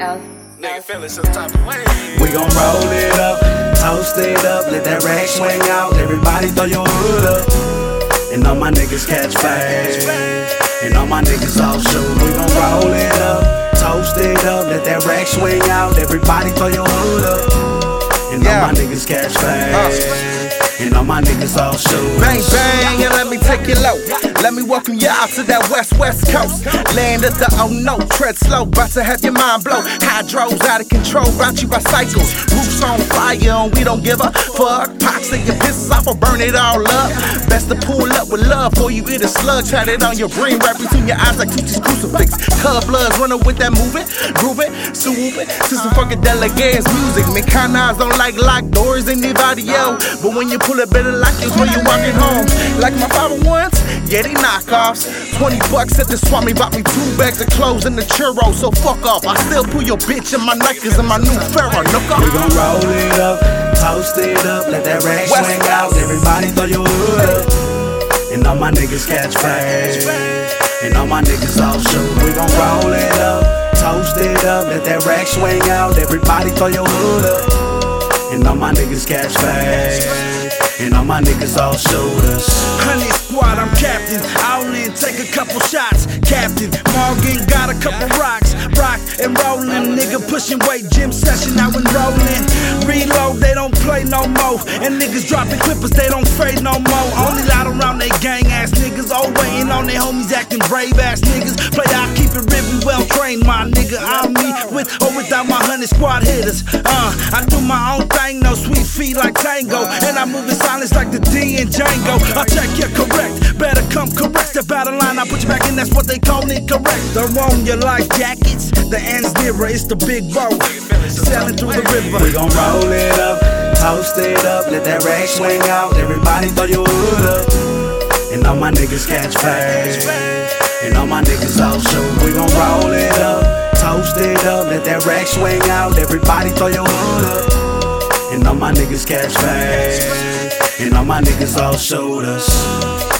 L. Nigga feeling some type of way. We gon' roll it up, toast it up, let that rag swing out. Everybody throw your hood up. And all my niggas catch fast. And all my niggas off shoot. We gon' roll it up, toast it up, let that rack swing out. Everybody throw your hood up. And all my niggas catch fast. And all my niggas all shoot. Bang bang, it low. Let me welcome you out to that west west coast. Land of the oh no, tread slow, about to have your mind blow. Hydros out of control, brought you by cycles. Roofs on and we don't give a fuck. Take your pisses off or burn it all up. Best to pull up with love for you eat a slug, chat it on your brain, right between your eyes like Tucci's crucifix. Color bloods running with that moving, grooving, swooping some funkadelic ass music. Man, kind eyes don't like locked doors, anybody else. But when you pull it better like it when you walking home. Like my father once, yeah, they knockoffs. 20 bucks at the Swami bought me two bags of clothes and the churro, so fuck off. I still pull your bitch in my Nikes and my new Pharaoh, We gon' roll it up, toast it up, let that rag West swing out. Everybody throw your hood up. And all my niggas catch fast. And all my niggas off shoot. We gon' roll it up, toast it up, let that rag swing out. Everybody throw your hood up. And all my niggas catch fast. And all my niggas all shoulders. Honey squad, I'm captain. I only take a couple shots. Captain Morgan got a couple rocks. Rock and rolling, nigga pushing weight. Gym session, I now enrolling. Reload, they don't play no more. And niggas dropping clippers, they don't fade no more. Only loud around they gang ass niggas. All waiting on their homies acting brave ass niggas. Play I keep it we well trained, my nigga. I'm me with or without my honey squad hitters. Uh, I do my own thing, no sweet feet like tango. And I move in silence like the D and Django. I check you correct, better come correct. The battle line, I put you back in, that's what they call incorrect. The wrong you like jackets, the ends nearer, it's the big boat. Sailing through the river. We gon' roll it up, toast it up, let that rag swing out. Everybody throw your hood up. And all my niggas catch fast. And all my niggas all shoot. We gon' roll it up, toast it up, let that rag swing out. Everybody throw your hood up. And all my niggas catch fast. And all my niggas all shooters.